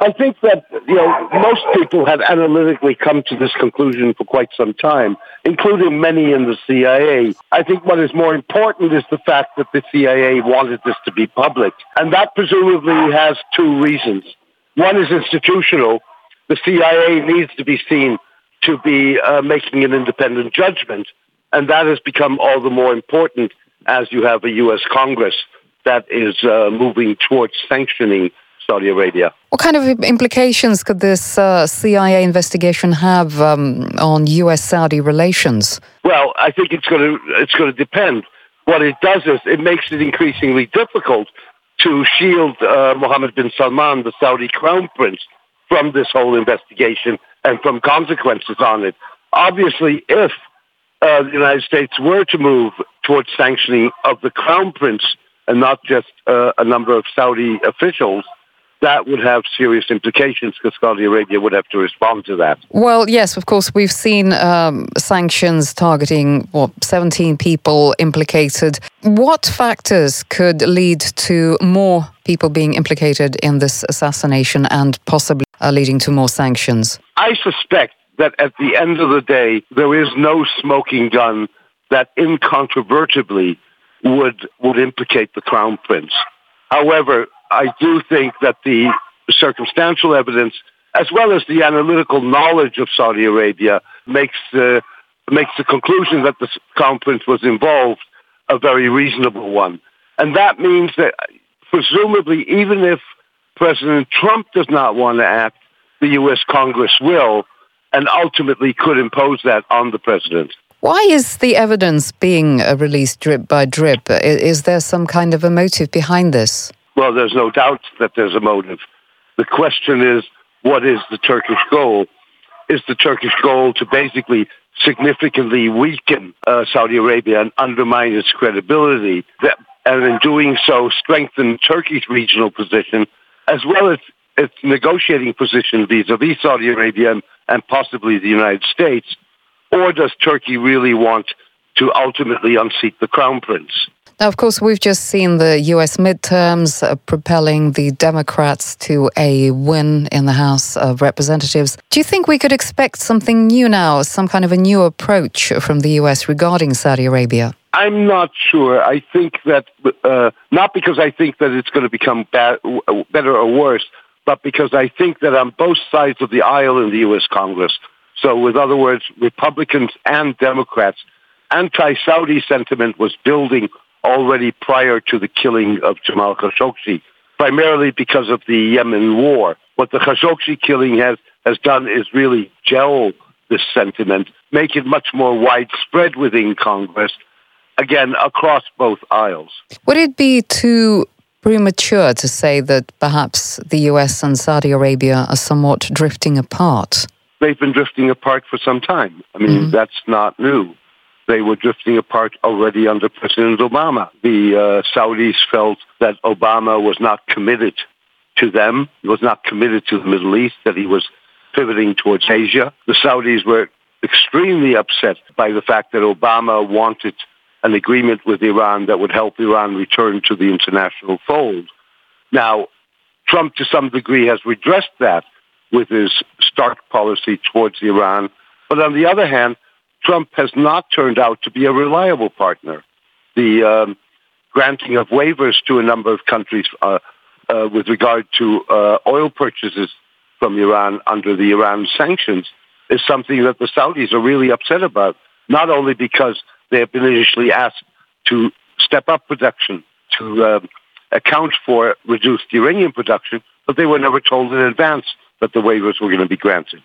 I think that you know most people have analytically come to this conclusion for quite some time, including many in the CIA. I think what is more important is the fact that the CIA wanted this to be public, and that presumably has two reasons. One is institutional. The CIA needs to be seen to be uh, making an independent judgment, and that has become all the more important as you have a U.S. Congress that is uh, moving towards sanctioning Saudi Arabia. What kind of implications could this uh, CIA investigation have um, on U.S.-Saudi relations? Well, I think it's going to it's going to depend. What it does is it makes it increasingly difficult to shield uh, Mohammed bin Salman, the Saudi crown prince, from this whole investigation and from consequences on it. Obviously, if uh, the United States were to move towards sanctioning of the crown prince and not just uh, a number of Saudi officials, that would have serious implications because Saudi Arabia would have to respond to that. Well, yes, of course, we've seen um, sanctions targeting what 17 people implicated. What factors could lead to more people being implicated in this assassination and possibly uh, leading to more sanctions? I suspect that at the end of the day, there is no smoking gun that incontrovertibly would would implicate the crown prince. However, I do think that the circumstantial evidence, as well as the analytical knowledge of Saudi Arabia, makes the makes the conclusion that the crown prince was involved a very reasonable one, and that means that presumably, even if President Trump does not want to act, the U.S. Congress will, and ultimately could impose that on the president. Why is the evidence being uh, released drip by drip? Is there some kind of a motive behind this? Well, there's no doubt that there's a motive. The question is, what is the Turkish goal? Is the Turkish goal to basically significantly weaken uh, Saudi Arabia and undermine its credibility, that, and in doing so, strengthen Turkey's regional position as well as its negotiating position vis-a-vis Saudi Arabia and, and possibly the United States? Or does Turkey really want to ultimately unseat the crown prince? Now, of course, we've just seen the US midterms uh, propelling the Democrats to a win in the House of Representatives. Do you think we could expect something new now, some kind of a new approach from the US regarding Saudi Arabia? I'm not sure. I think that, uh, not because I think that it's going to become bad, better or worse, but because I think that on both sides of the aisle in the U.S. Congress, so with other words, Republicans and Democrats, anti-Saudi sentiment was building already prior to the killing of Jamal Khashoggi, primarily because of the Yemen war. What the Khashoggi killing has, has done is really gel this sentiment, make it much more widespread within Congress, again, across both aisles. Would it be too premature to say that perhaps the US and Saudi Arabia are somewhat drifting apart? They've been drifting apart for some time. I mean, mm-hmm. that's not new. They were drifting apart already under President Obama. The uh, Saudis felt that Obama was not committed to them, he was not committed to the Middle East, that he was pivoting towards Asia. The Saudis were extremely upset by the fact that Obama wanted an agreement with Iran that would help Iran return to the international fold. Now, Trump to some degree has redressed that with his stark policy towards Iran. But on the other hand, Trump has not turned out to be a reliable partner. The um, granting of waivers to a number of countries uh, uh, with regard to uh, oil purchases from Iran under the Iran sanctions is something that the Saudis are really upset about, not only because they have been initially asked to step up production to um, account for reduced Iranian production, but they were never told in advance that the waivers were going to be granted.